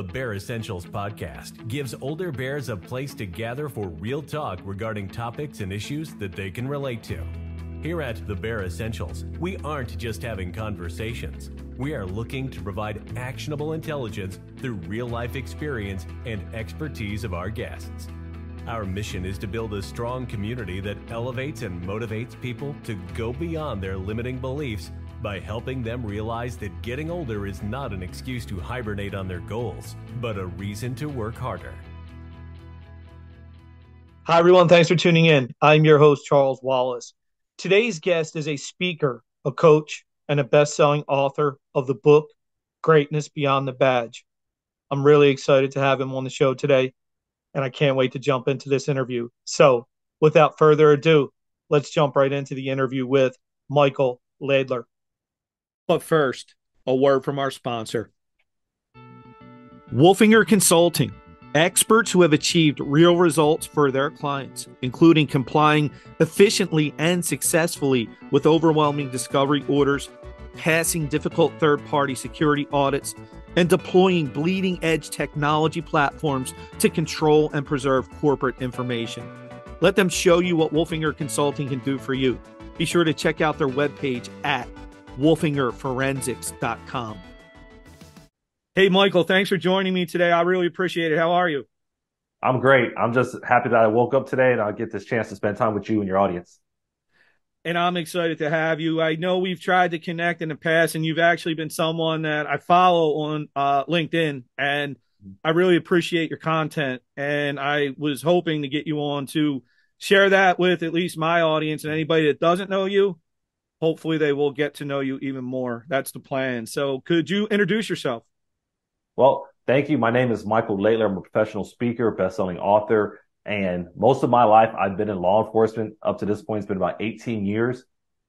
The Bear Essentials podcast gives older bears a place to gather for real talk regarding topics and issues that they can relate to. Here at The Bear Essentials, we aren't just having conversations. We are looking to provide actionable intelligence through real life experience and expertise of our guests. Our mission is to build a strong community that elevates and motivates people to go beyond their limiting beliefs by helping them realize that getting older is not an excuse to hibernate on their goals, but a reason to work harder. Hi, everyone. Thanks for tuning in. I'm your host, Charles Wallace. Today's guest is a speaker, a coach, and a best selling author of the book, Greatness Beyond the Badge. I'm really excited to have him on the show today, and I can't wait to jump into this interview. So, without further ado, let's jump right into the interview with Michael Laidler. But first, a word from our sponsor Wolfinger Consulting, experts who have achieved real results for their clients, including complying efficiently and successfully with overwhelming discovery orders, passing difficult third party security audits, and deploying bleeding edge technology platforms to control and preserve corporate information. Let them show you what Wolfinger Consulting can do for you. Be sure to check out their webpage at wolfingerforensics.com. Hey, Michael, thanks for joining me today. I really appreciate it. How are you? I'm great. I'm just happy that I woke up today and I get this chance to spend time with you and your audience. And I'm excited to have you. I know we've tried to connect in the past, and you've actually been someone that I follow on uh, LinkedIn, and I really appreciate your content. And I was hoping to get you on to share that with at least my audience and anybody that doesn't know you hopefully they will get to know you even more. That's the plan. So could you introduce yourself? Well, thank you. My name is Michael Laidler. I'm a professional speaker, best-selling author, and most of my life I've been in law enforcement. Up to this point, it's been about 18 years.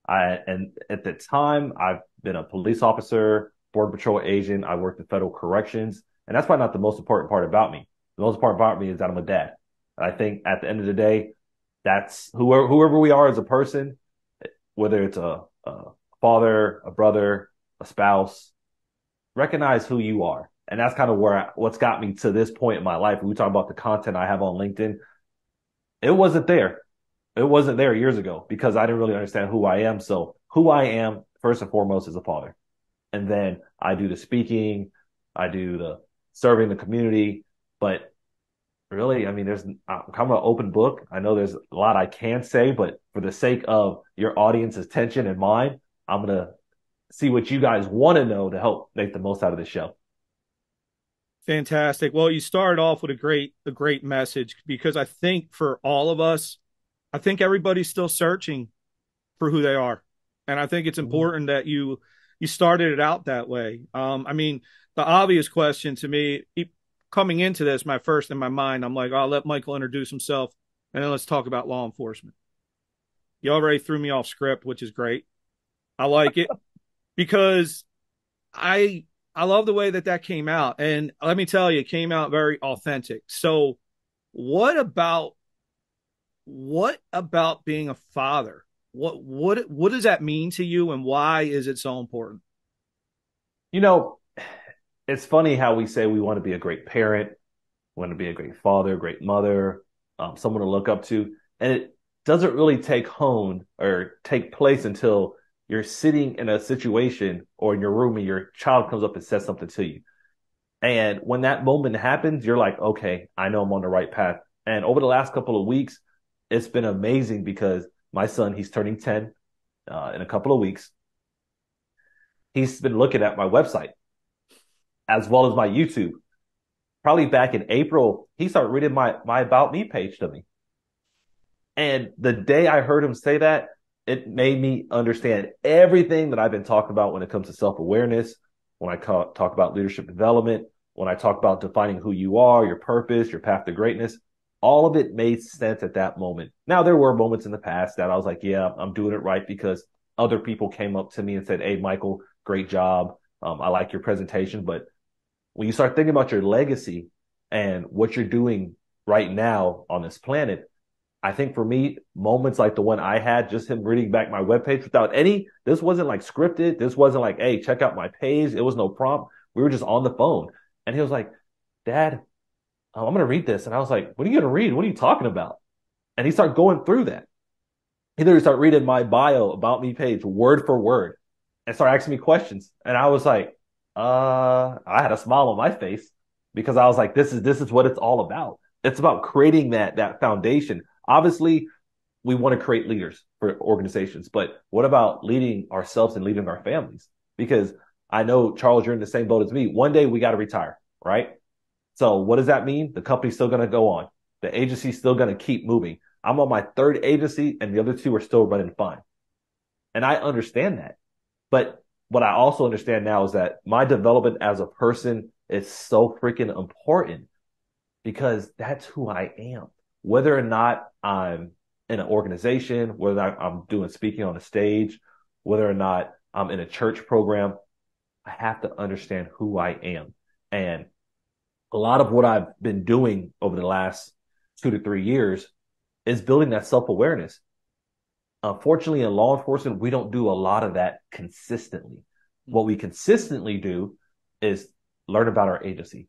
I, and at the time, I've been a police officer, border patrol agent. I worked in federal corrections, and that's probably not the most important part about me. The most important part about me is that I'm a dad. I think at the end of the day, that's whoever whoever we are as a person whether it's a, a father, a brother, a spouse, recognize who you are. And that's kind of where I, what's got me to this point in my life. We talk about the content I have on LinkedIn. It wasn't there. It wasn't there years ago because I didn't really understand who I am. So who I am first and foremost is a father. And then I do the speaking, I do the serving the community, but really, I mean, there's I'm kind of an open book. I know there's a lot I can say, but for the sake of your audience's attention and mine, I'm gonna see what you guys want to know to help make the most out of the show. Fantastic. Well, you started off with a great a great message because I think for all of us, I think everybody's still searching for who they are. And I think it's mm-hmm. important that you you started it out that way. Um, I mean, the obvious question to me, coming into this, my first in my mind, I'm like, I'll let Michael introduce himself and then let's talk about law enforcement. You already threw me off script, which is great. I like it because I I love the way that that came out, and let me tell you, it came out very authentic. So, what about what about being a father? What what what does that mean to you, and why is it so important? You know, it's funny how we say we want to be a great parent, want to be a great father, great mother, um, someone to look up to, and it doesn't really take hone or take place until you're sitting in a situation or in your room and your child comes up and says something to you. And when that moment happens, you're like, okay, I know I'm on the right path. And over the last couple of weeks, it's been amazing because my son, he's turning 10 uh, in a couple of weeks. He's been looking at my website as well as my YouTube. Probably back in April, he started reading my, my About Me page to me. And the day I heard him say that, it made me understand everything that I've been talking about when it comes to self awareness, when I talk about leadership development, when I talk about defining who you are, your purpose, your path to greatness. All of it made sense at that moment. Now, there were moments in the past that I was like, yeah, I'm doing it right because other people came up to me and said, Hey, Michael, great job. Um, I like your presentation, but when you start thinking about your legacy and what you're doing right now on this planet, I think for me, moments like the one I had, just him reading back my webpage without any, this wasn't like scripted. This wasn't like, hey, check out my page. It was no prompt. We were just on the phone. And he was like, Dad, oh, I'm going to read this. And I was like, What are you going to read? What are you talking about? And he started going through that. He literally started reading my bio about me page word for word and started asking me questions. And I was like, uh, I had a smile on my face because I was like, this is, this is what it's all about. It's about creating that, that foundation. Obviously, we want to create leaders for organizations, but what about leading ourselves and leading our families? Because I know Charles, you're in the same boat as me. One day we got to retire, right? So what does that mean? The company's still going to go on. The agency's still going to keep moving. I'm on my third agency and the other two are still running fine. And I understand that. But what I also understand now is that my development as a person is so freaking important because that's who I am. Whether or not I'm in an organization, whether I'm doing speaking on a stage, whether or not I'm in a church program, I have to understand who I am. And a lot of what I've been doing over the last two to three years is building that self awareness. Uh, Unfortunately, in law enforcement, we don't do a lot of that consistently. Hmm. What we consistently do is learn about our agency.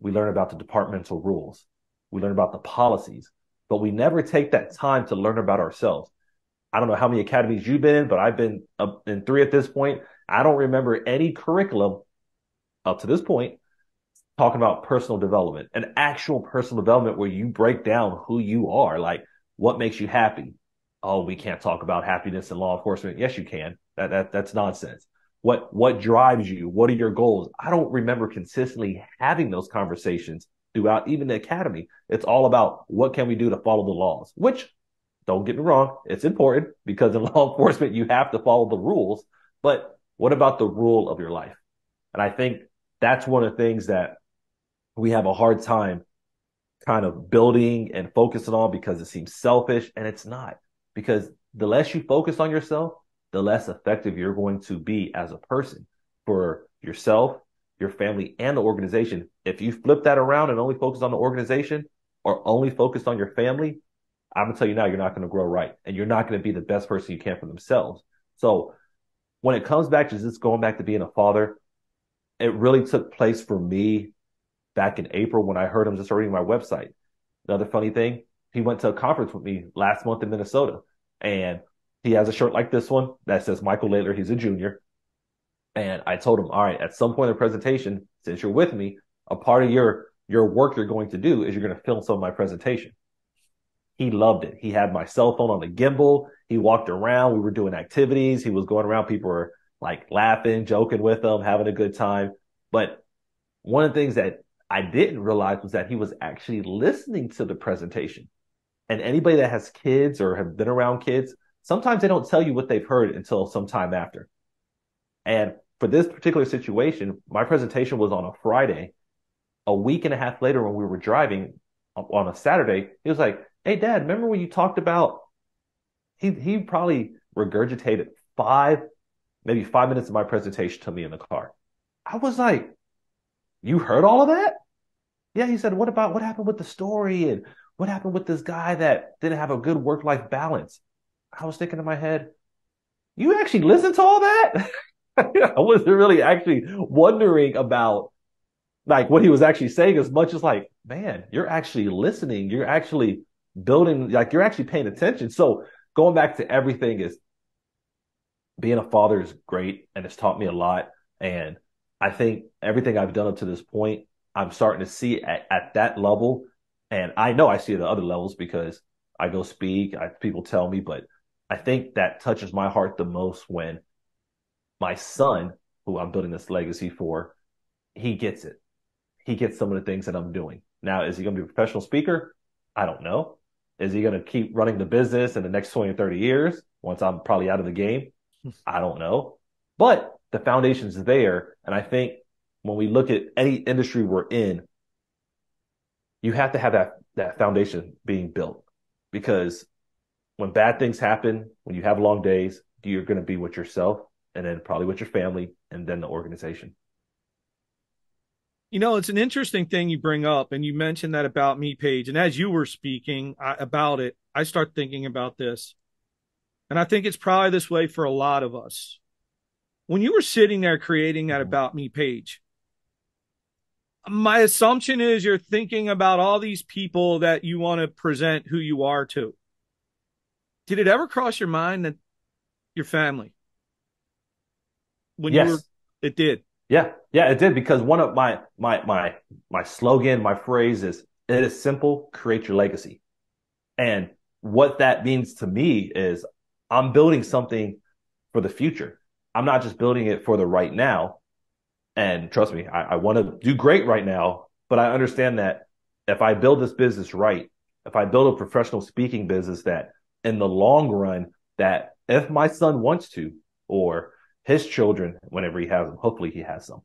We learn about the departmental rules. We learn about the policies, but we never take that time to learn about ourselves. I don't know how many academies you've been in, but I've been in three at this point. I don't remember any curriculum up to this point talking about personal development, an actual personal development where you break down who you are, like what makes you happy. Oh, we can't talk about happiness in law enforcement. Yes, you can. That, that that's nonsense. What what drives you? What are your goals? I don't remember consistently having those conversations throughout even the academy. It's all about what can we do to follow the laws, which don't get me wrong, it's important because in law enforcement you have to follow the rules, but what about the rule of your life? And I think that's one of the things that we have a hard time kind of building and focusing on because it seems selfish and it's not because the less you focus on yourself, the less effective you're going to be as a person for yourself, your family and the organization. If you flip that around and only focus on the organization or only focus on your family, I'm gonna tell you now, you're not to grow right and you're not to be the best person you can for themselves. So when it comes back to just going back to being a father, it really took place for me back in April when I heard him just reading my website. Another funny thing, he went to a conference with me last month in Minnesota and he has a shirt like this one that says Michael Laidler, he's a junior. And I told him, all right, at some point in the presentation, since you're with me, a part of your, your work you're going to do is you're going to film some of my presentation. He loved it. He had my cell phone on the gimbal. He walked around. We were doing activities. He was going around. People were like laughing, joking with him, having a good time. But one of the things that I didn't realize was that he was actually listening to the presentation. And anybody that has kids or have been around kids, sometimes they don't tell you what they've heard until some time after. And for this particular situation, my presentation was on a Friday. A week and a half later, when we were driving uh, on a Saturday, he was like, Hey, dad, remember when you talked about he, he probably regurgitated five, maybe five minutes of my presentation to me in the car. I was like, you heard all of that? Yeah, he said, what about what happened with the story and what happened with this guy that didn't have a good work life balance? I was thinking in my head, you actually listened to all that? I wasn't really actually wondering about like what he was actually saying as much as like, man, you're actually listening. You're actually building, like you're actually paying attention. So going back to everything is being a father is great and it's taught me a lot. And I think everything I've done up to this point, I'm starting to see at, at that level. And I know I see it at other levels because I go speak, I, people tell me, but I think that touches my heart the most when my son, who I'm building this legacy for, he gets it. He gets some of the things that I'm doing. Now, is he going to be a professional speaker? I don't know. Is he going to keep running the business in the next 20 or 30 years once I'm probably out of the game? I don't know. But the foundation's there. And I think when we look at any industry we're in, you have to have that, that foundation being built because when bad things happen, when you have long days, you're going to be with yourself and then probably with your family and then the organization. You know, it's an interesting thing you bring up, and you mentioned that about me page. And as you were speaking I, about it, I start thinking about this. And I think it's probably this way for a lot of us when you were sitting there creating that mm-hmm. about me page, my assumption is you're thinking about all these people that you want to present who you are to. Did it ever cross your mind that your family? When yes. you were, it did. Yeah, yeah, it did because one of my my my my slogan, my phrase is it is simple, create your legacy. And what that means to me is I'm building something for the future. I'm not just building it for the right now. And trust me, I, I want to do great right now, but I understand that if I build this business right, if I build a professional speaking business that in the long run, that if my son wants to, or his children, whenever he has them, hopefully he has them,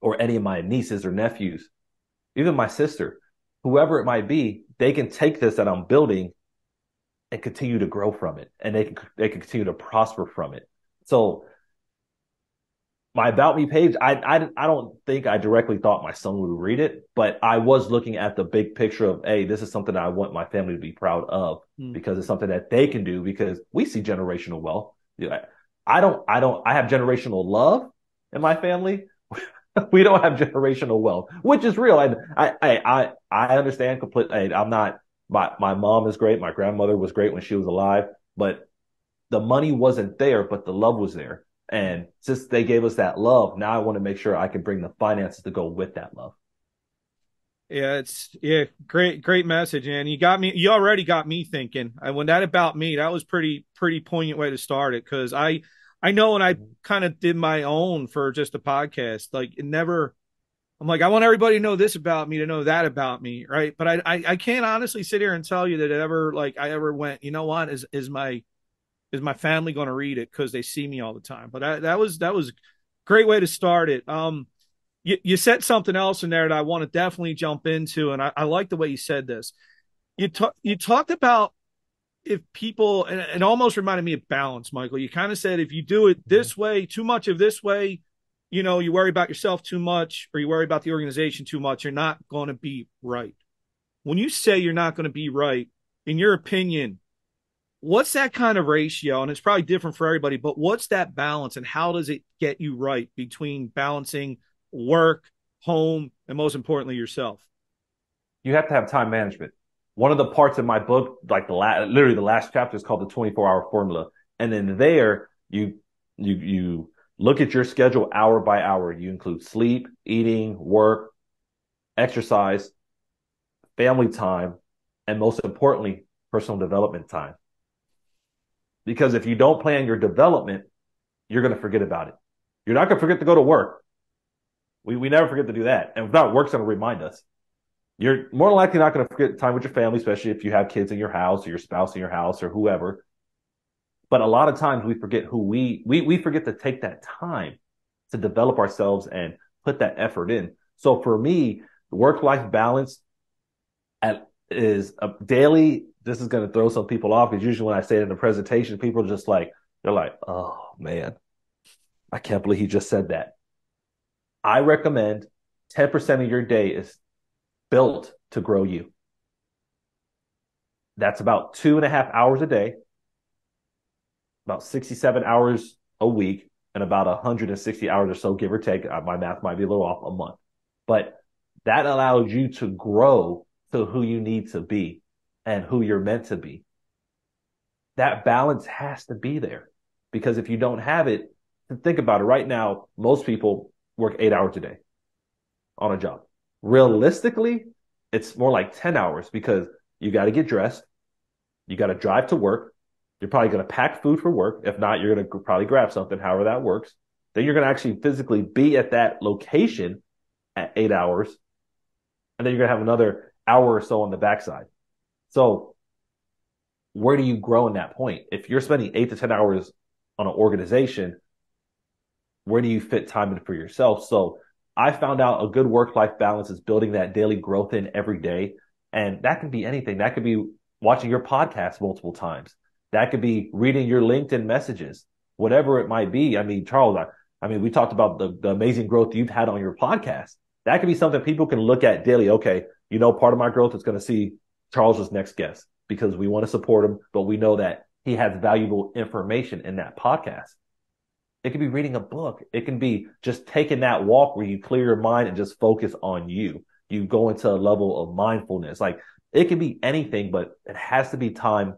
or any of my nieces or nephews, even my sister, whoever it might be, they can take this that I'm building and continue to grow from it, and they can they can continue to prosper from it. So my about me page, I, I I don't think I directly thought my son would read it, but I was looking at the big picture of, hey, this is something I want my family to be proud of mm. because it's something that they can do because we see generational wealth. I don't, I don't, I have generational love in my family. we don't have generational wealth, which is real. I, I, I, I understand completely. I'm not, my, my mom is great. My grandmother was great when she was alive, but the money wasn't there, but the love was there. And since they gave us that love, now I want to make sure I can bring the finances to go with that love. Yeah, it's yeah, great, great message, and you got me. You already got me thinking. And when that about me, that was pretty, pretty poignant way to start it because I, I know when I kind of did my own for just a podcast, like it never. I'm like, I want everybody to know this about me, to know that about me, right? But I, I, I can't honestly sit here and tell you that it ever, like, I ever went, you know what, is is my, is my family going to read it because they see me all the time? But I, that was that was great way to start it. Um, you, you said something else in there that I want to definitely jump into, and I, I like the way you said this. You talk, you talked about if people, and it almost reminded me of balance, Michael. You kind of said if you do it this way, too much of this way, you know, you worry about yourself too much, or you worry about the organization too much, you're not going to be right. When you say you're not going to be right, in your opinion, what's that kind of ratio? And it's probably different for everybody, but what's that balance and how does it get you right between balancing work, home, and most importantly, yourself? You have to have time management. One of the parts of my book, like the last, literally the last chapter is called the 24 hour formula. And then there you, you, you look at your schedule hour by hour. You include sleep, eating, work, exercise, family time, and most importantly, personal development time. Because if you don't plan your development, you're going to forget about it. You're not going to forget to go to work. We, we never forget to do that. And without work's going to remind us. You're more likely not going to forget time with your family, especially if you have kids in your house or your spouse in your house or whoever. But a lot of times we forget who we, we, we forget to take that time to develop ourselves and put that effort in. So for me, work life balance at, is a daily. This is going to throw some people off because usually when I say it in a presentation, people are just like, they're like, oh man, I can't believe he just said that. I recommend 10% of your day is built to grow you. That's about two and a half hours a day, about 67 hours a week, and about 160 hours or so, give or take. Uh, my math might be a little off a month, but that allows you to grow to who you need to be and who you're meant to be. That balance has to be there because if you don't have it, think about it right now, most people work eight hours a day on a job. Realistically, it's more like 10 hours because you got to get dressed. You got to drive to work. You're probably going to pack food for work. If not, you're going to probably grab something, however that works. Then you're going to actually physically be at that location at eight hours. And then you're going to have another hour or so on the backside. So where do you grow in that point? If you're spending eight to 10 hours on an organization, where do you fit time in for yourself? So I found out a good work life balance is building that daily growth in every day. And that can be anything. That could be watching your podcast multiple times. That could be reading your LinkedIn messages, whatever it might be. I mean, Charles, I, I mean, we talked about the, the amazing growth you've had on your podcast. That could be something people can look at daily. Okay. You know, part of my growth is going to see Charles's next guest because we want to support him, but we know that he has valuable information in that podcast. It could be reading a book. It can be just taking that walk where you clear your mind and just focus on you. You go into a level of mindfulness. Like it can be anything, but it has to be time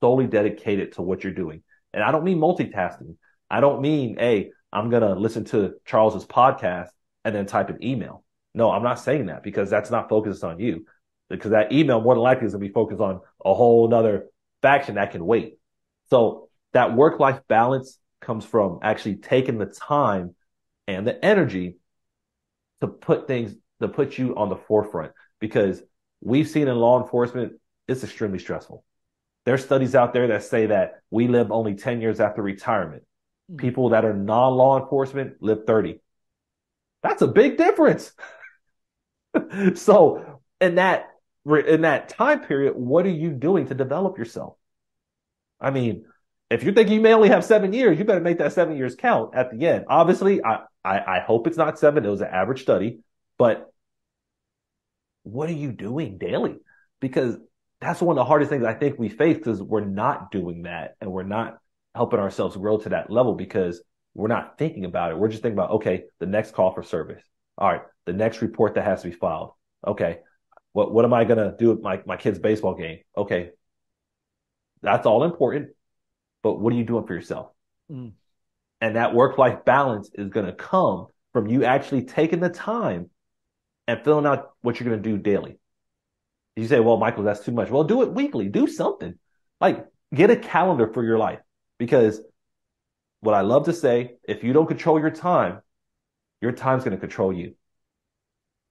solely dedicated to what you're doing. And I don't mean multitasking. I don't mean, hey, I'm going to listen to Charles's podcast and then type an email. No, I'm not saying that because that's not focused on you. Because that email more than likely is going to be focused on a whole other faction that can wait. So that work life balance comes from actually taking the time and the energy to put things, to put you on the forefront because we've seen in law enforcement, it's extremely stressful. There's studies out there that say that we live only 10 years after retirement. Hmm. People that are non law enforcement live 30. That's a big difference. so in that in that time period, what are you doing to develop yourself? I mean, if you think you may only have seven years, you better make that seven years count at the end. Obviously, I, I, I hope it's not seven. It was an average study, but what are you doing daily? Because that's one of the hardest things I think we face because we're not doing that and we're not helping ourselves grow to that level because we're not thinking about it. We're just thinking about, okay, the next call for service. All right. The next report that has to be filed. Okay. What, what am I going to do with my, my kid's baseball game? Okay. That's all important. But what are you doing for yourself? Mm. And that work life balance is going to come from you actually taking the time and filling out what you're going to do daily. You say, well, Michael, that's too much. Well, do it weekly. Do something. Like get a calendar for your life because what I love to say, if you don't control your time, your time's going to control you.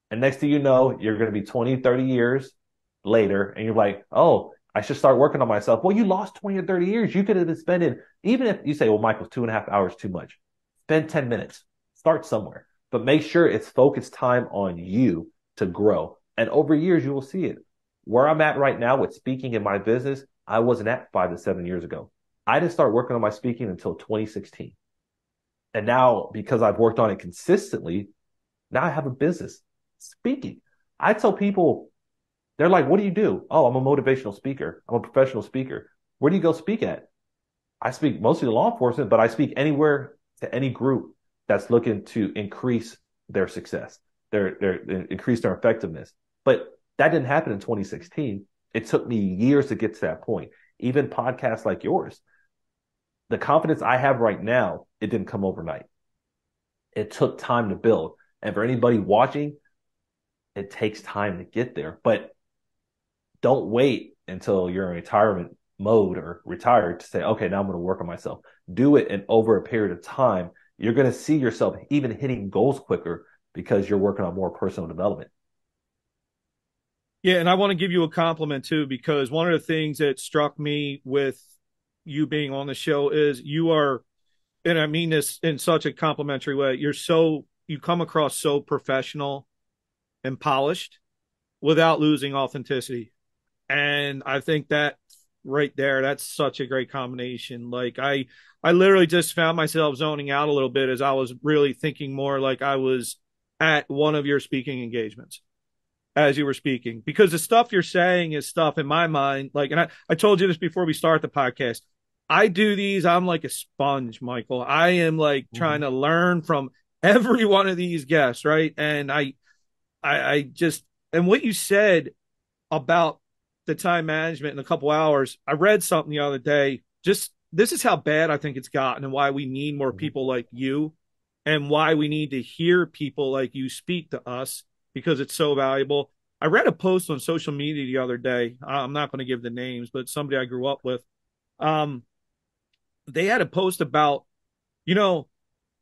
And next thing you know, you're going to be 20, 30 years later and you're like, oh, I should start working on myself. Well, you lost 20 or 30 years. You could have been spending, even if you say, well, Michael, two and a half hours too much, spend 10 minutes, start somewhere, but make sure it's focused time on you to grow. And over years, you will see it. Where I'm at right now with speaking in my business, I wasn't at five to seven years ago. I didn't start working on my speaking until 2016. And now, because I've worked on it consistently, now I have a business speaking. I tell people, they're like, what do you do? Oh, I'm a motivational speaker. I'm a professional speaker. Where do you go speak at? I speak mostly to law enforcement, but I speak anywhere to any group that's looking to increase their success, their, their, increase their effectiveness. But that didn't happen in 2016. It took me years to get to that point. Even podcasts like yours, the confidence I have right now, it didn't come overnight. It took time to build. And for anybody watching, it takes time to get there. But don't wait until you're in retirement mode or retired to say, okay, now I'm going to work on myself. Do it and over a period of time, you're going to see yourself even hitting goals quicker because you're working on more personal development. Yeah, and I want to give you a compliment too, because one of the things that struck me with you being on the show is you are, and I mean this in such a complimentary way, you're so, you come across so professional and polished without losing authenticity. And I think that right there, that's such a great combination. Like I, I literally just found myself zoning out a little bit as I was really thinking more like I was at one of your speaking engagements as you were speaking because the stuff you're saying is stuff in my mind like and I, I told you this before we start the podcast i do these i'm like a sponge michael i am like mm-hmm. trying to learn from every one of these guests right and I, I i just and what you said about the time management in a couple hours i read something the other day just this is how bad i think it's gotten and why we need more mm-hmm. people like you and why we need to hear people like you speak to us because it's so valuable. I read a post on social media the other day. I'm not going to give the names, but somebody I grew up with. Um, they had a post about, you know,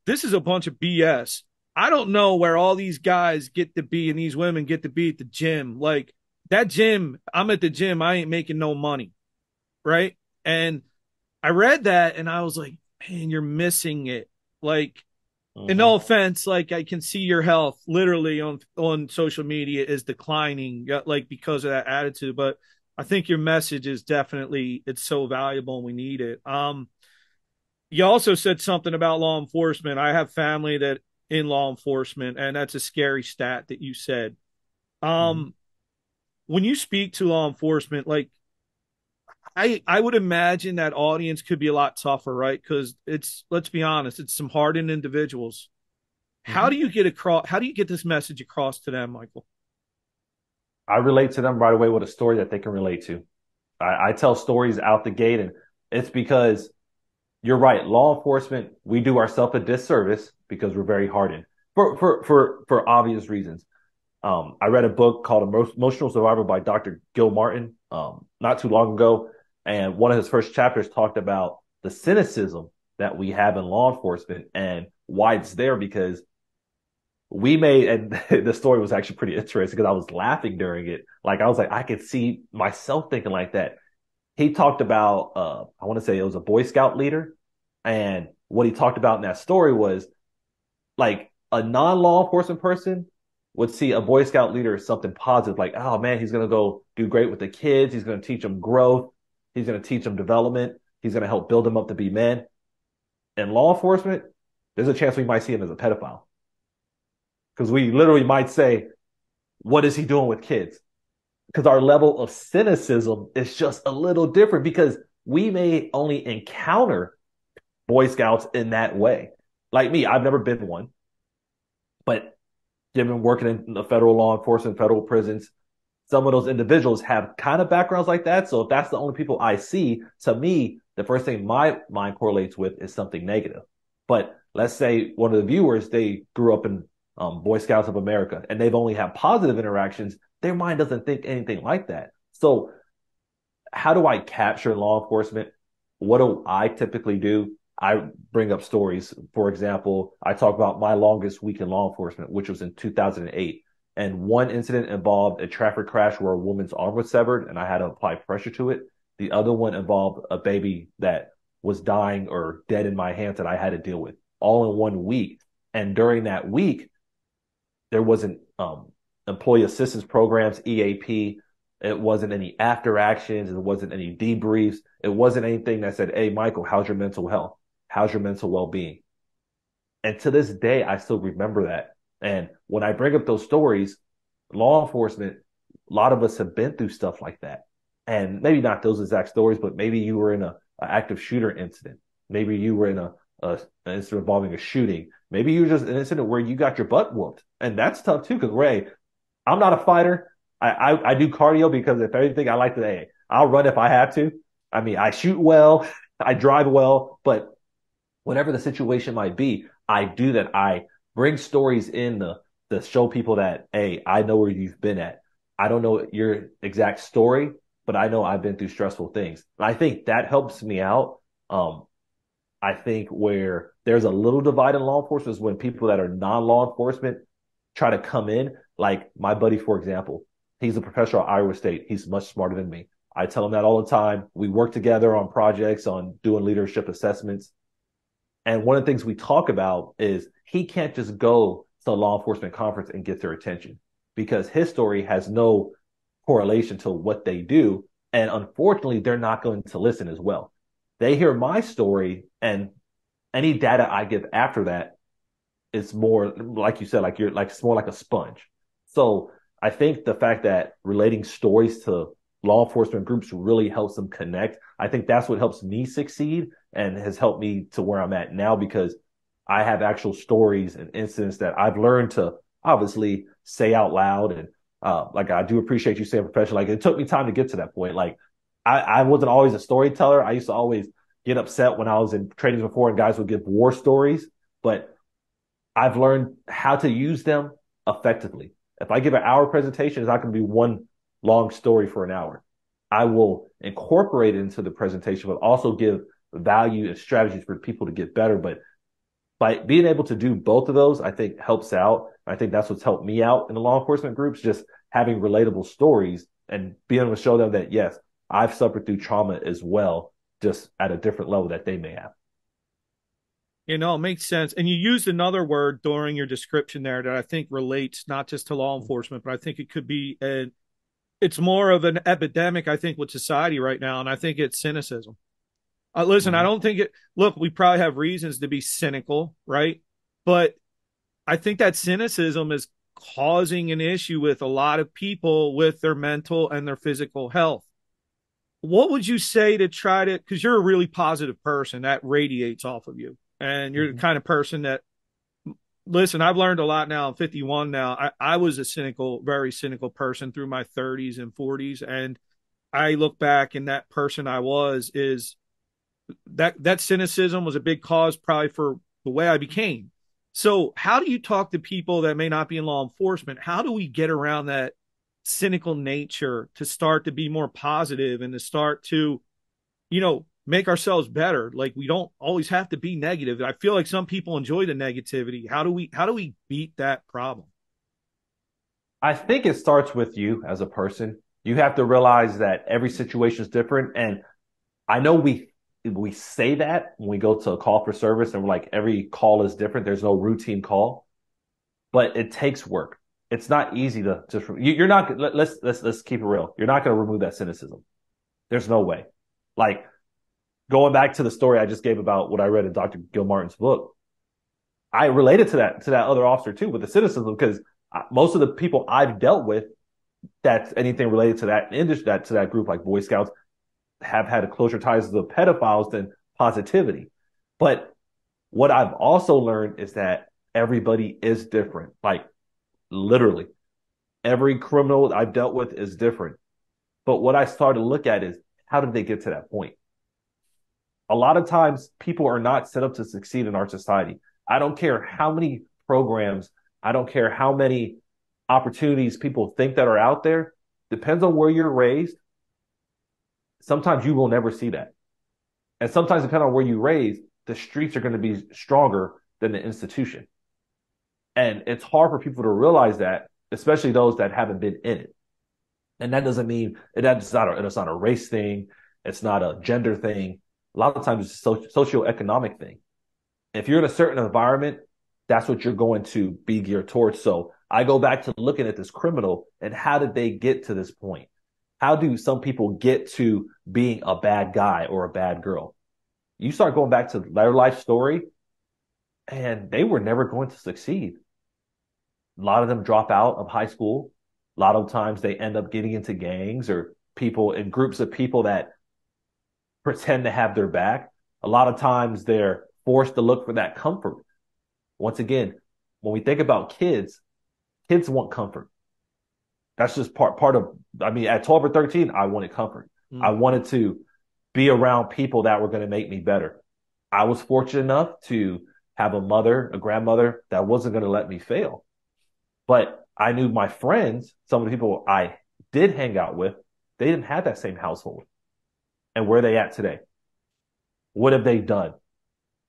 this is a bunch of BS. I don't know where all these guys get to be and these women get to be at the gym. Like that gym, I'm at the gym, I ain't making no money. Right. And I read that and I was like, man, you're missing it. Like Mm-hmm. And no offense, like I can see your health literally on on social media is declining, like because of that attitude. But I think your message is definitely it's so valuable and we need it. Um, you also said something about law enforcement. I have family that in law enforcement, and that's a scary stat that you said. Um, mm-hmm. when you speak to law enforcement, like I I would imagine that audience could be a lot tougher, right? Because it's let's be honest, it's some hardened individuals. Mm-hmm. How do you get across? How do you get this message across to them, Michael? I relate to them right away with a story that they can relate to. I, I tell stories out the gate, and it's because you're right. Law enforcement, we do ourselves a disservice because we're very hardened for for for for obvious reasons. Um, I read a book called Emotional Survival by Dr. Gilmartin um, not too long ago, and one of his first chapters talked about the cynicism that we have in law enforcement and why it's there because we made and the story was actually pretty interesting because I was laughing during it. Like I was like, I could see myself thinking like that. He talked about uh I want to say it was a Boy Scout leader. And what he talked about in that story was like a non-law enforcement person would see a Boy Scout leader as something positive, like, oh man, he's gonna go do great with the kids, he's gonna teach them growth, he's gonna teach them development, he's gonna help build them up to be men. In law enforcement, there's a chance we might see him as a pedophile because we literally might say, what is he doing with kids? Because our level of cynicism is just a little different because we may only encounter Boy Scouts in that way. Like me, I've never been one, but given working in the federal law enforcement, federal prisons, some of those individuals have kind of backgrounds like that. So if that's the only people I see, to me, the first thing my mind correlates with is something negative. But let's say one of the viewers, they grew up in um, Boy Scouts of America, and they've only had positive interactions, their mind doesn't think anything like that. So, how do I capture law enforcement? What do I typically do? I bring up stories. For example, I talk about my longest week in law enforcement, which was in 2008. And one incident involved a traffic crash where a woman's arm was severed and I had to apply pressure to it. The other one involved a baby that was dying or dead in my hands that I had to deal with all in one week. And during that week, there wasn't um, employee assistance programs, EAP. It wasn't any after actions. It wasn't any debriefs. It wasn't anything that said, Hey, Michael, how's your mental health? How's your mental well being? And to this day, I still remember that. And when I bring up those stories, law enforcement, a lot of us have been through stuff like that. And maybe not those exact stories, but maybe you were in a, a active shooter incident. Maybe you were in a, a, an incident involving a shooting. Maybe you were just an incident where you got your butt whooped, and that's tough too. Because Ray, I'm not a fighter. I, I, I do cardio because if anything, I like to. Hey, I'll run if I have to. I mean, I shoot well, I drive well, but whatever the situation might be, I do that. I bring stories in the to show people that, hey, I know where you've been at. I don't know your exact story, but I know I've been through stressful things. And I think that helps me out. Um, I think where there's a little divide in law enforcement is when people that are non-law enforcement try to come in. Like my buddy, for example, he's a professor at Iowa State. He's much smarter than me. I tell him that all the time. We work together on projects, on doing leadership assessments. And one of the things we talk about is he can't just go to a law enforcement conference and get their attention because his story has no correlation to what they do. And unfortunately, they're not going to listen as well. They hear my story and any data I give after that is more, like you said, like you're like, it's more like a sponge. So I think the fact that relating stories to law enforcement groups really helps them connect. I think that's what helps me succeed and has helped me to where I'm at now because I have actual stories and incidents that I've learned to obviously say out loud. And, uh, like I do appreciate you saying professional. Like it took me time to get to that point. Like I, I wasn't always a storyteller. I used to always get upset when I was in trainings before and guys would give war stories, but I've learned how to use them effectively. If I give an hour presentation, it's not going to be one long story for an hour. I will incorporate it into the presentation, but also give value and strategies for people to get better. But by being able to do both of those, I think helps out. I think that's what's helped me out in the law enforcement groups, just having relatable stories and being able to show them that yes, I've suffered through trauma as well, just at a different level that they may have. You know, it makes sense. And you used another word during your description there that I think relates not just to law enforcement, but I think it could be an it's more of an epidemic, I think, with society right now, and I think it's cynicism. Uh, listen, mm-hmm. I don't think it. Look, we probably have reasons to be cynical, right? But I think that cynicism is causing an issue with a lot of people with their mental and their physical health what would you say to try to because you're a really positive person that radiates off of you and you're mm-hmm. the kind of person that listen i've learned a lot now. I'm 51 now. I, I was a cynical very cynical person through my 30s and 40s and i look back and that person i was is that that cynicism was a big cause probably for the way i became. So how do you talk to people that may not be in law enforcement? How do we get around that cynical nature to start to be more positive and to start to, you know, make ourselves better. Like we don't always have to be negative. I feel like some people enjoy the negativity. How do we how do we beat that problem? I think it starts with you as a person. You have to realize that every situation is different. And I know we we say that when we go to a call for service and we're like every call is different. There's no routine call. But it takes work it's not easy to just you're not let, let's let's let's keep it real. You're not going to remove that cynicism. There's no way. Like going back to the story I just gave about what I read in Dr. Gilmartin's book, I related to that to that other officer too with the cynicism because most of the people I've dealt with that's anything related to that industry that to that group like Boy Scouts have had closer ties to the pedophiles than positivity. But what I've also learned is that everybody is different. Like literally. Every criminal I've dealt with is different. But what I started to look at is how did they get to that point? A lot of times people are not set up to succeed in our society. I don't care how many programs, I don't care how many opportunities people think that are out there. Depends on where you're raised. Sometimes you will never see that. And sometimes depending on where you raised, the streets are going to be stronger than the institution. And it's hard for people to realize that, especially those that haven't been in it. And that doesn't mean that's not a, it's not a race thing. It's not a gender thing. A lot of times it's a socioeconomic thing. If you're in a certain environment, that's what you're going to be geared towards. So I go back to looking at this criminal and how did they get to this point? How do some people get to being a bad guy or a bad girl? You start going back to their life story and they were never going to succeed. A lot of them drop out of high school. A lot of times they end up getting into gangs or people in groups of people that pretend to have their back. A lot of times they're forced to look for that comfort. Once again, when we think about kids, kids want comfort. That's just part part of I mean at 12 or 13 I wanted comfort. Mm. I wanted to be around people that were going to make me better. I was fortunate enough to have a mother, a grandmother that wasn't going to let me fail. But I knew my friends, some of the people I did hang out with, they didn't have that same household. And where they at today? What have they done?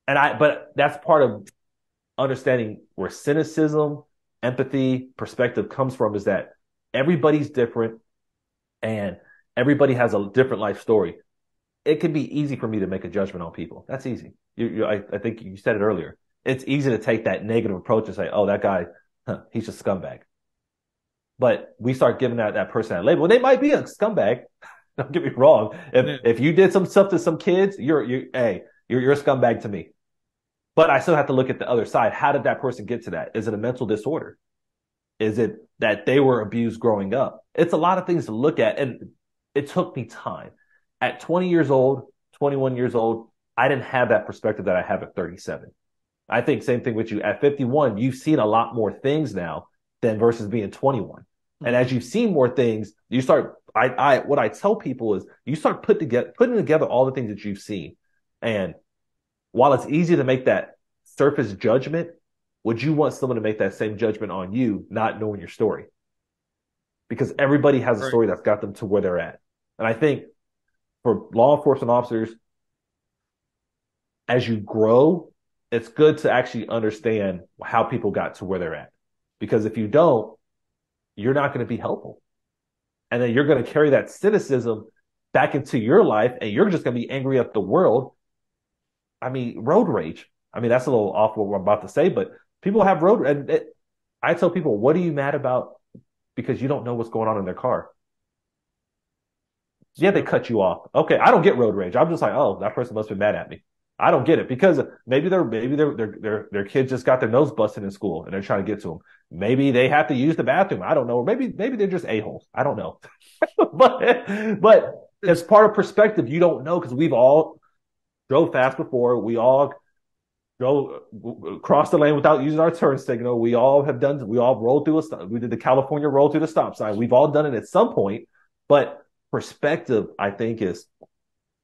And I, but that's part of understanding where cynicism, empathy, perspective comes from is that everybody's different and everybody has a different life story. It can be easy for me to make a judgment on people. That's easy. You, you, I, I think you said it earlier. It's easy to take that negative approach and say, oh, that guy, huh, he's a scumbag. But we start giving that, that person that label. They might be a scumbag. Don't get me wrong. If, yeah. if you did some stuff to some kids, you're, you, hey, you're, you're a scumbag to me. But I still have to look at the other side. How did that person get to that? Is it a mental disorder? Is it that they were abused growing up? It's a lot of things to look at. And it took me time. At 20 years old, 21 years old, I didn't have that perspective that I have at 37. I think same thing with you. At 51, you've seen a lot more things now than versus being 21. And as you've seen more things, you start, I, I, what I tell people is you start put together, putting together all the things that you've seen. And while it's easy to make that surface judgment, would you want someone to make that same judgment on you, not knowing your story? Because everybody has a story that's got them to where they're at. And I think for law enforcement officers, as you grow it's good to actually understand how people got to where they're at. Because if you don't, you're not going to be helpful. And then you're going to carry that cynicism back into your life and you're just going to be angry at the world. I mean, road rage. I mean, that's a little off what I'm about to say, but people have road and it, I tell people, what are you mad about? Because you don't know what's going on in their car. Yeah, they cut you off. Okay. I don't get road rage. I'm just like, oh, that person must be mad at me. I don't get it because maybe they're maybe their their their their kids just got their nose busted in school and they're trying to get to them. Maybe they have to use the bathroom. I don't know. Or maybe maybe they're just a holes. I don't know. but but it's part of perspective. You don't know because we've all drove fast before. We all drove across the lane without using our turn signal. We all have done. We all rolled through a. We did the California roll through the stop sign. We've all done it at some point. But perspective, I think, is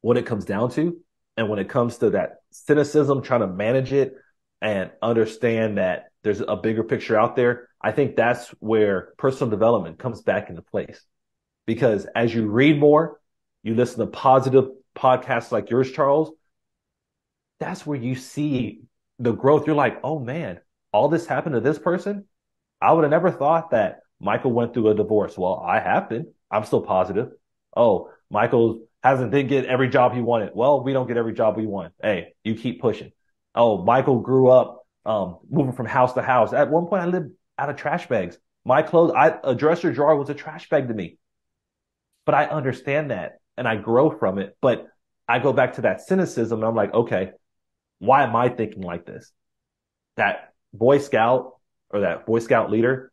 what it comes down to. And when it comes to that cynicism, trying to manage it and understand that there's a bigger picture out there, I think that's where personal development comes back into place. Because as you read more, you listen to positive podcasts like yours, Charles, that's where you see the growth. You're like, oh man, all this happened to this person. I would have never thought that Michael went through a divorce. Well, I have been. I'm still positive. Oh, Michael hasn't did get every job he wanted. Well, we don't get every job we want. Hey, you keep pushing. Oh, Michael grew up um, moving from house to house. At one point, I lived out of trash bags. My clothes, I, a dresser drawer was a trash bag to me. But I understand that and I grow from it. But I go back to that cynicism and I'm like, okay, why am I thinking like this? That Boy Scout or that Boy Scout leader.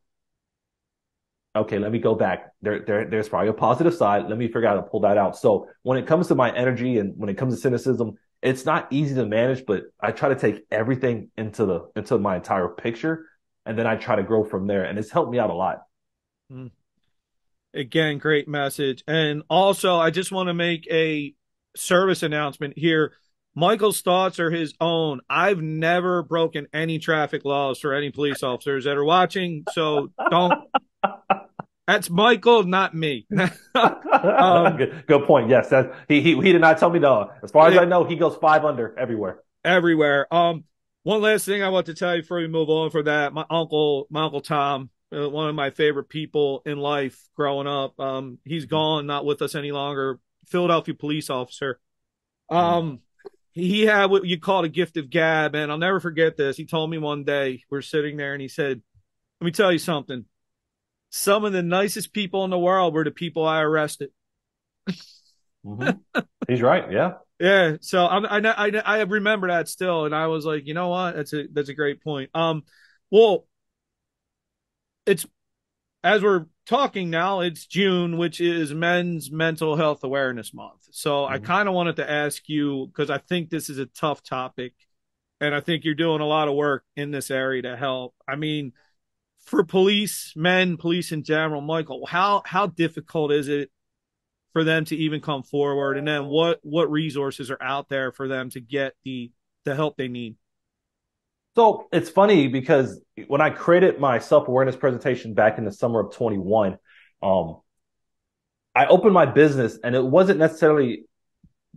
Okay, let me go back. There, there, there's probably a positive side. Let me figure out how to pull that out. So when it comes to my energy and when it comes to cynicism, it's not easy to manage, but I try to take everything into the into my entire picture, and then I try to grow from there. And it's helped me out a lot. Mm. Again, great message. And also, I just want to make a service announcement here. Michael's thoughts are his own. I've never broken any traffic laws for any police officers that are watching. So don't. That's Michael, not me. um, good, good, point. Yes, that he, he he did not tell me though. As far as I know, he goes five under everywhere. Everywhere. Um, one last thing I want to tell you before we move on for that, my uncle, my uncle Tom, uh, one of my favorite people in life growing up. Um, he's gone, not with us any longer. Philadelphia police officer. Um, he had what you call a gift of gab, and I'll never forget this. He told me one day we're sitting there, and he said, "Let me tell you something. Some of the nicest people in the world were the people I arrested." mm-hmm. He's right. Yeah. Yeah. So I, I I I remember that still, and I was like, you know what? That's a that's a great point. Um, well, it's as we're talking now, it's June, which is Men's Mental Health Awareness Month. So mm-hmm. I kind of wanted to ask you because I think this is a tough topic, and I think you're doing a lot of work in this area to help. I mean, for police, men, police in general, Michael, how how difficult is it for them to even come forward, and then what what resources are out there for them to get the the help they need? So it's funny because when I created my self awareness presentation back in the summer of 21, um, I opened my business and it wasn't necessarily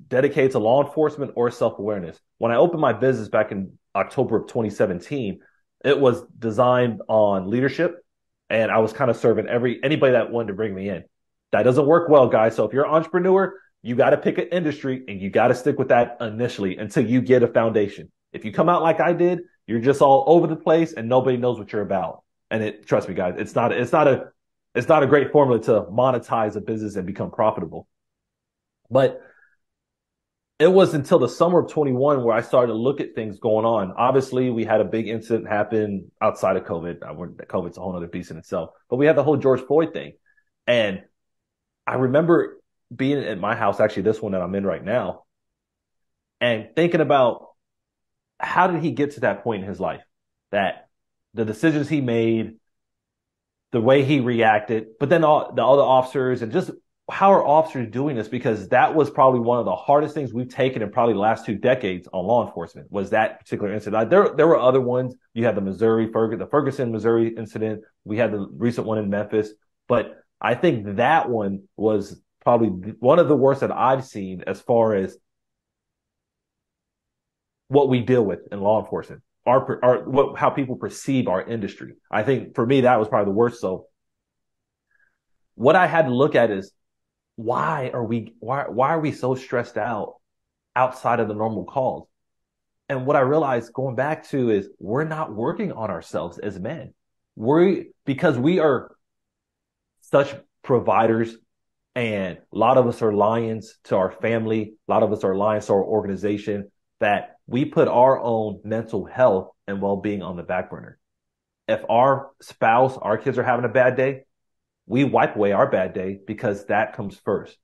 dedicated to law enforcement or self awareness. When I opened my business back in October of 2017, it was designed on leadership and I was kind of serving every anybody that wanted to bring me in. That doesn't work well, guys. So if you're an entrepreneur, you got to pick an industry and you got to stick with that initially until you get a foundation. If you come out like I did, you're just all over the place and nobody knows what you're about. And it, trust me, guys, it's not, it's not a, it's not a great formula to monetize a business and become profitable. But it was until the summer of 21 where I started to look at things going on. Obviously, we had a big incident happen outside of COVID. COVID's a whole other beast in itself, but we had the whole George Floyd thing. And I remember being at my house, actually, this one that I'm in right now, and thinking about how did he get to that point in his life that the decisions he made, the way he reacted, but then all the other officers and just how are officers doing this? Because that was probably one of the hardest things we've taken in probably the last two decades on law enforcement was that particular incident. There, there were other ones. You had the Missouri, the Ferguson, Missouri incident. We had the recent one in Memphis, but I think that one was probably one of the worst that I've seen as far as what we deal with in law enforcement, our, our what, how people perceive our industry. I think for me that was probably the worst. So what I had to look at is why are we why why are we so stressed out outside of the normal calls? And what I realized going back to is we're not working on ourselves as men. We because we are such providers and a lot of us are lions to our family. A lot of us are lions to our organization that we put our own mental health and well-being on the back burner. If our spouse, our kids are having a bad day, we wipe away our bad day because that comes first.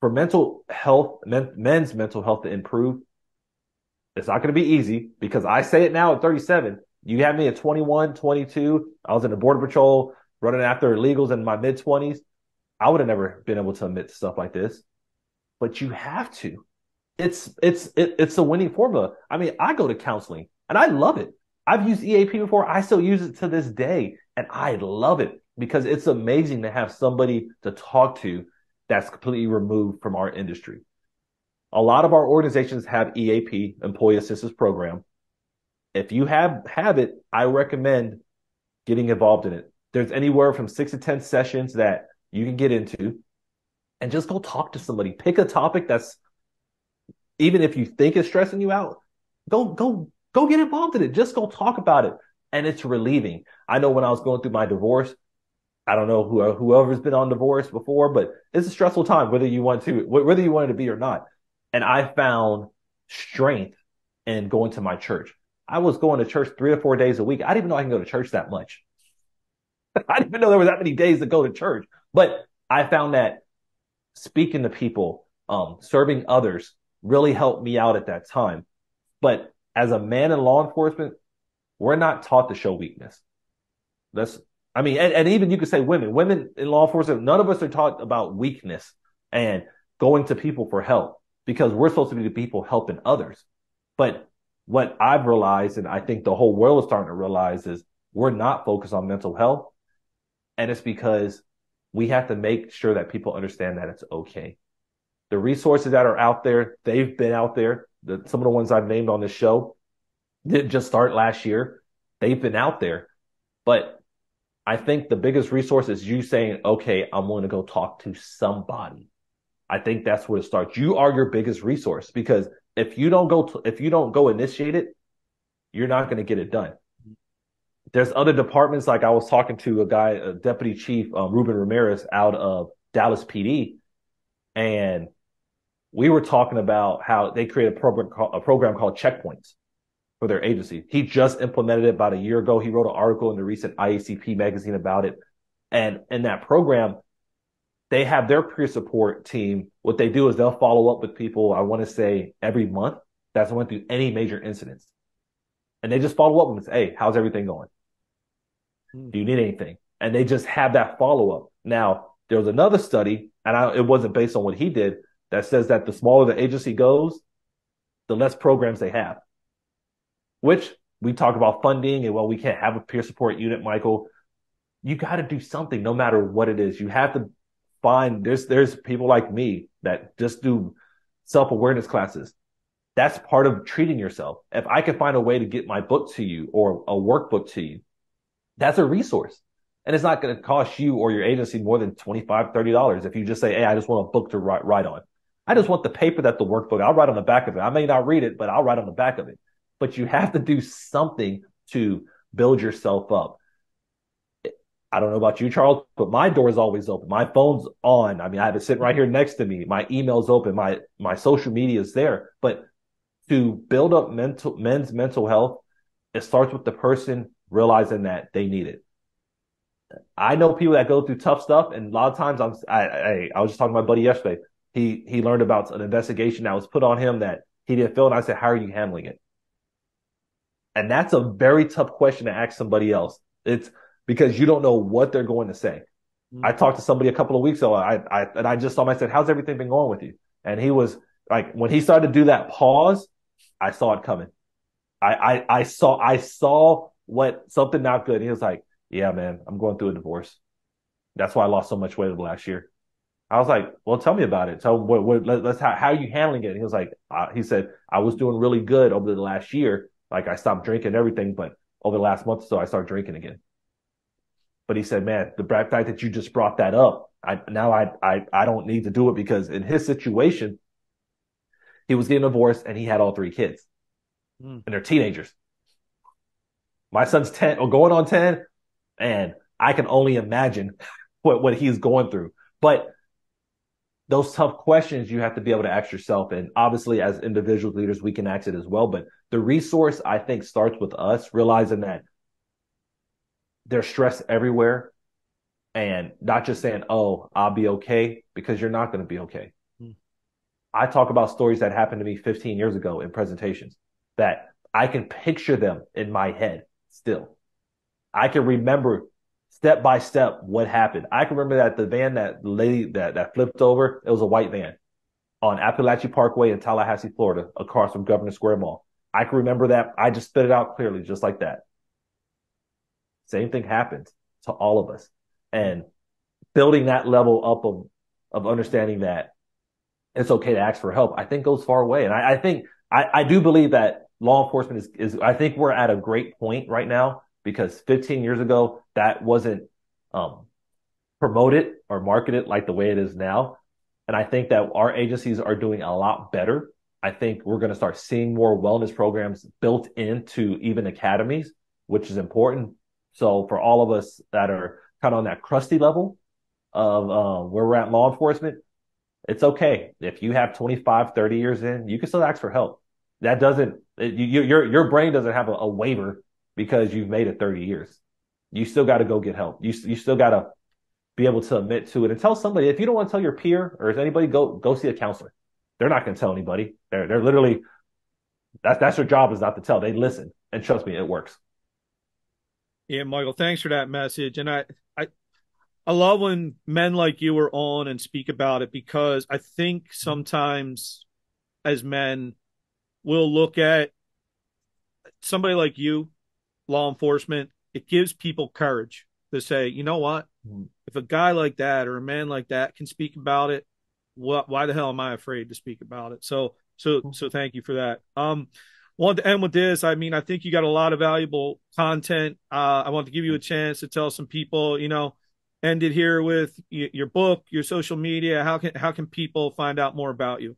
for mental health, men, men's mental health to improve, it's not going to be easy because I say it now at 37. You had me at 21, 22. I was in the border patrol running after illegals in my mid 20s. I would have never been able to admit stuff like this, but you have to. It's it's it, it's a winning formula. I mean, I go to counseling and I love it. I've used EAP before. I still use it to this day, and I love it because it's amazing to have somebody to talk to that's completely removed from our industry. A lot of our organizations have EAP, Employee Assistance Program. If you have have it, I recommend getting involved in it. There's anywhere from six to ten sessions that you can get into, and just go talk to somebody. Pick a topic that's even if you think it's stressing you out, go go go get involved in it. Just go talk about it, and it's relieving. I know when I was going through my divorce, I don't know who whoever's been on divorce before, but it's a stressful time whether you want to whether you want to be or not. And I found strength in going to my church. I was going to church three or four days a week. I didn't even know I can go to church that much. I didn't even know there was that many days to go to church. But I found that speaking to people, um, serving others really helped me out at that time. But as a man in law enforcement, we're not taught to show weakness. That's, I mean, and, and even you could say women, women in law enforcement, none of us are taught about weakness and going to people for help because we're supposed to be the people helping others. But what I've realized, and I think the whole world is starting to realize is we're not focused on mental health. And it's because we have to make sure that people understand that it's okay. The resources that are out there, they've been out there. The, some of the ones I've named on this show didn't just start last year. They've been out there. But I think the biggest resource is you saying, okay, I'm going to go talk to somebody. I think that's where it starts. You are your biggest resource because if you don't go, to, if you don't go initiate it, you're not going to get it done. There's other departments like I was talking to a guy, a deputy chief, um, Ruben Ramirez out of Dallas PD, and we were talking about how they created a program a program called Checkpoints for their agency. He just implemented it about a year ago. He wrote an article in the recent IACP magazine about it. And in that program, they have their peer support team. What they do is they'll follow up with people, I want to say every month that's went through any major incidents. And they just follow up and say, Hey, how's everything going? Hmm. Do you need anything? And they just have that follow up. Now, there was another study, and I, it wasn't based on what he did, that says that the smaller the agency goes, the less programs they have. Which we talk about funding and well, we can't have a peer support unit, Michael. You got to do something no matter what it is. You have to find there's there's people like me that just do self-awareness classes. That's part of treating yourself. If I can find a way to get my book to you or a workbook to you, that's a resource. And it's not going to cost you or your agency more than $25, $30 if you just say, Hey, I just want a book to write, write on. I just want the paper that the workbook, I'll write on the back of it. I may not read it, but I'll write on the back of it. But you have to do something to build yourself up. I don't know about you, Charles, but my door is always open. My phone's on. I mean, I have it sitting right here next to me. My email's open. My, my social media is there. But to build up mental, men's mental health, it starts with the person realizing that they need it. I know people that go through tough stuff, and a lot of times I'm, I, I, I was just talking to my buddy yesterday he he learned about an investigation that was put on him that he didn't feel, And I said, How are you handling it? And that's a very tough question to ask somebody else. It's because you don't know what they're going to say. Mm-hmm. I talked to somebody a couple of weeks ago. I, I and I just saw him. I said, "How's everything been going with you?" And he was like, when he started to do that pause, I saw it coming. I I, I saw I saw what something not good. He was like, "Yeah, man, I'm going through a divorce. That's why I lost so much weight over the last year." I was like, well, tell me about it. Tell what, what let, us how, how are you handling it? And he was like, uh, he said, I was doing really good over the last year. Like I stopped drinking everything, but over the last month or so, I started drinking again. But he said, man, the fact that you just brought that up, I, now I, I, I don't need to do it because in his situation, he was getting divorced and he had all three kids mm. and they're teenagers. My son's 10 or going on 10 and I can only imagine what, what he's going through. But those tough questions you have to be able to ask yourself. And obviously, as individual leaders, we can ask it as well. But the resource, I think, starts with us realizing that there's stress everywhere and not just saying, oh, I'll be okay, because you're not going to be okay. Mm. I talk about stories that happened to me 15 years ago in presentations that I can picture them in my head still. I can remember step by step what happened. I can remember that the van that lady that, that flipped over, it was a white van on Apalachee Parkway in Tallahassee, Florida, across from Governor Square Mall. I can remember that. I just spit it out clearly, just like that. Same thing happened to all of us. And building that level up of, of understanding that it's okay to ask for help, I think goes far away. And I, I think, I, I do believe that law enforcement is, is, I think we're at a great point right now because 15 years ago, that wasn't, um, promoted or marketed like the way it is now. And I think that our agencies are doing a lot better. I think we're going to start seeing more wellness programs built into even academies, which is important. So for all of us that are kind of on that crusty level of um, where we're at law enforcement, it's okay. If you have 25, 30 years in, you can still ask for help. That doesn't, it, you, your, your brain doesn't have a, a waiver because you've made it 30 years. You still got to go get help. You, you still got to be able to admit to it and tell somebody. If you don't want to tell your peer or if anybody, go go see a counselor. They're not going to tell anybody. They're they're literally that's that's their job is not to tell. They listen, and trust me, it works. Yeah, Michael, thanks for that message. And I I I love when men like you are on and speak about it because I think sometimes as men we'll look at somebody like you, law enforcement, it gives people courage to say, you know what? Mm-hmm. If a guy like that or a man like that can speak about it, what, why the hell am I afraid to speak about it? So, so, mm-hmm. so thank you for that. Um, want to end with this. I mean, I think you got a lot of valuable content. Uh, I want to give you a chance to tell some people, you know, end it here with your book, your social media. How can, how can people find out more about you?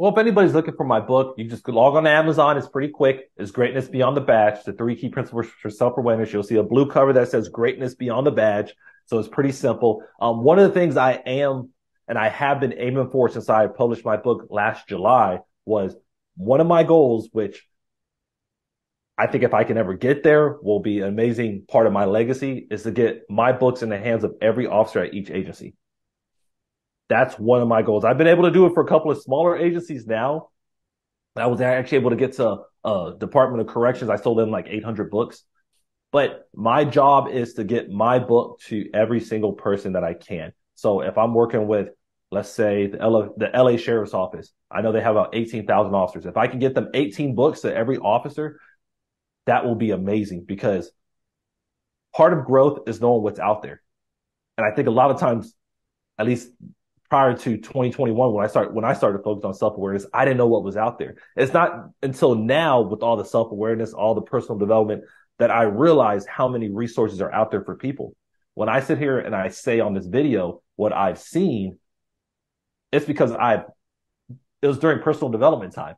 Well, if anybody's looking for my book, you just log on to Amazon. It's pretty quick. It's Greatness Beyond the Badge, the three key principles for self-awareness. You'll see a blue cover that says Greatness Beyond the Badge. So it's pretty simple. Um, one of the things I am and I have been aiming for since I published my book last July was one of my goals, which I think if I can ever get there will be an amazing part of my legacy is to get my books in the hands of every officer at each agency. That's one of my goals. I've been able to do it for a couple of smaller agencies now. I was actually able to get to uh, Department of Corrections. I sold them like 800 books. But my job is to get my book to every single person that I can. So if I'm working with, let's say the LA, the LA Sheriff's Office, I know they have about 18,000 officers. If I can get them 18 books to every officer, that will be amazing because part of growth is knowing what's out there. And I think a lot of times, at least prior to 2021 when I started when I started to focus on self-awareness, I didn't know what was out there. It's not until now with all the self-awareness, all the personal development that I realized how many resources are out there for people. When I sit here and I say on this video what I've seen, it's because I've it was during personal development time.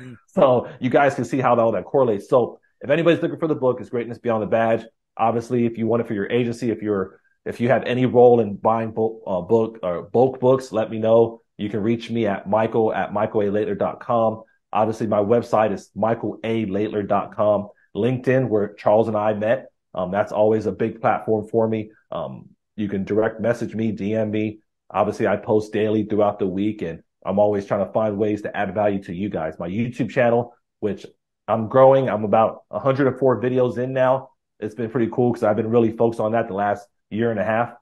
Mm. So you guys can see how all that correlates. So if anybody's looking for the book, it's Greatness Beyond the Badge. Obviously, if you want it for your agency, if you're if you have any role in buying book, uh, book or bulk books, let me know. You can reach me at michael at michaellaidler.com. Obviously, my website is michaellaidler.com. LinkedIn, where Charles and I met. Um, that's always a big platform for me. Um, you can direct message me, DM me. Obviously, I post daily throughout the week, and I'm always trying to find ways to add value to you guys. My YouTube channel, which I'm growing, I'm about 104 videos in now. It's been pretty cool because I've been really focused on that the last year and a half.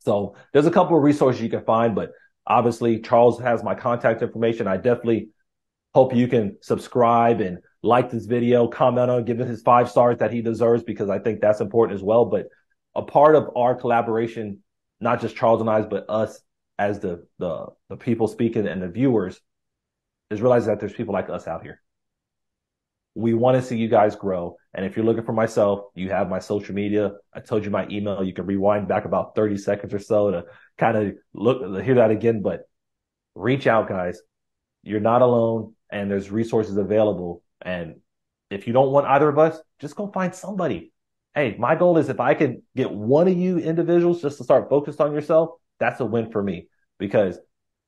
So there's a couple of resources you can find, but obviously Charles has my contact information. I definitely hope you can subscribe and like this video, comment on, give it his five stars that he deserves because I think that's important as well. But a part of our collaboration, not just Charles and I, but us as the the the people speaking and the viewers, is realizing that there's people like us out here. We want to see you guys grow. And if you're looking for myself, you have my social media. I told you my email. You can rewind back about 30 seconds or so to kind of look, hear that again. But reach out, guys. You're not alone and there's resources available. And if you don't want either of us, just go find somebody. Hey, my goal is if I can get one of you individuals just to start focused on yourself, that's a win for me because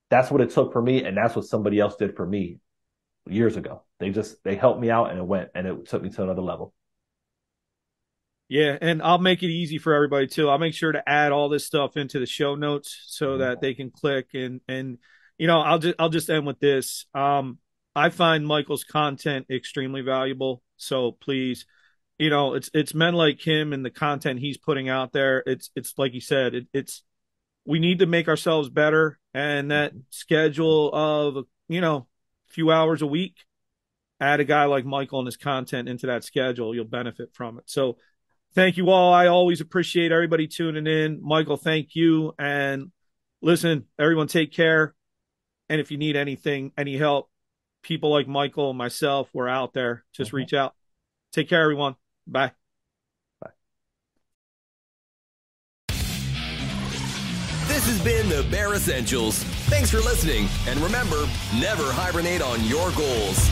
that's what it took for me. And that's what somebody else did for me years ago. They just they helped me out and it went and it took me to another level. Yeah, and I'll make it easy for everybody too. I'll make sure to add all this stuff into the show notes so mm-hmm. that they can click and and you know, I'll just I'll just end with this. Um, I find Michael's content extremely valuable. So please, you know, it's it's men like him and the content he's putting out there. It's it's like you said, it, it's we need to make ourselves better, and that schedule of you know, a few hours a week, add a guy like Michael and his content into that schedule, you'll benefit from it. So thank you all. I always appreciate everybody tuning in. Michael, thank you. And listen, everyone take care. And if you need anything, any help, people like Michael and myself, we're out there. Just mm-hmm. reach out. Take care, everyone. Bye. Bye. This has been the Bear Essentials. Thanks for listening. And remember, never hibernate on your goals.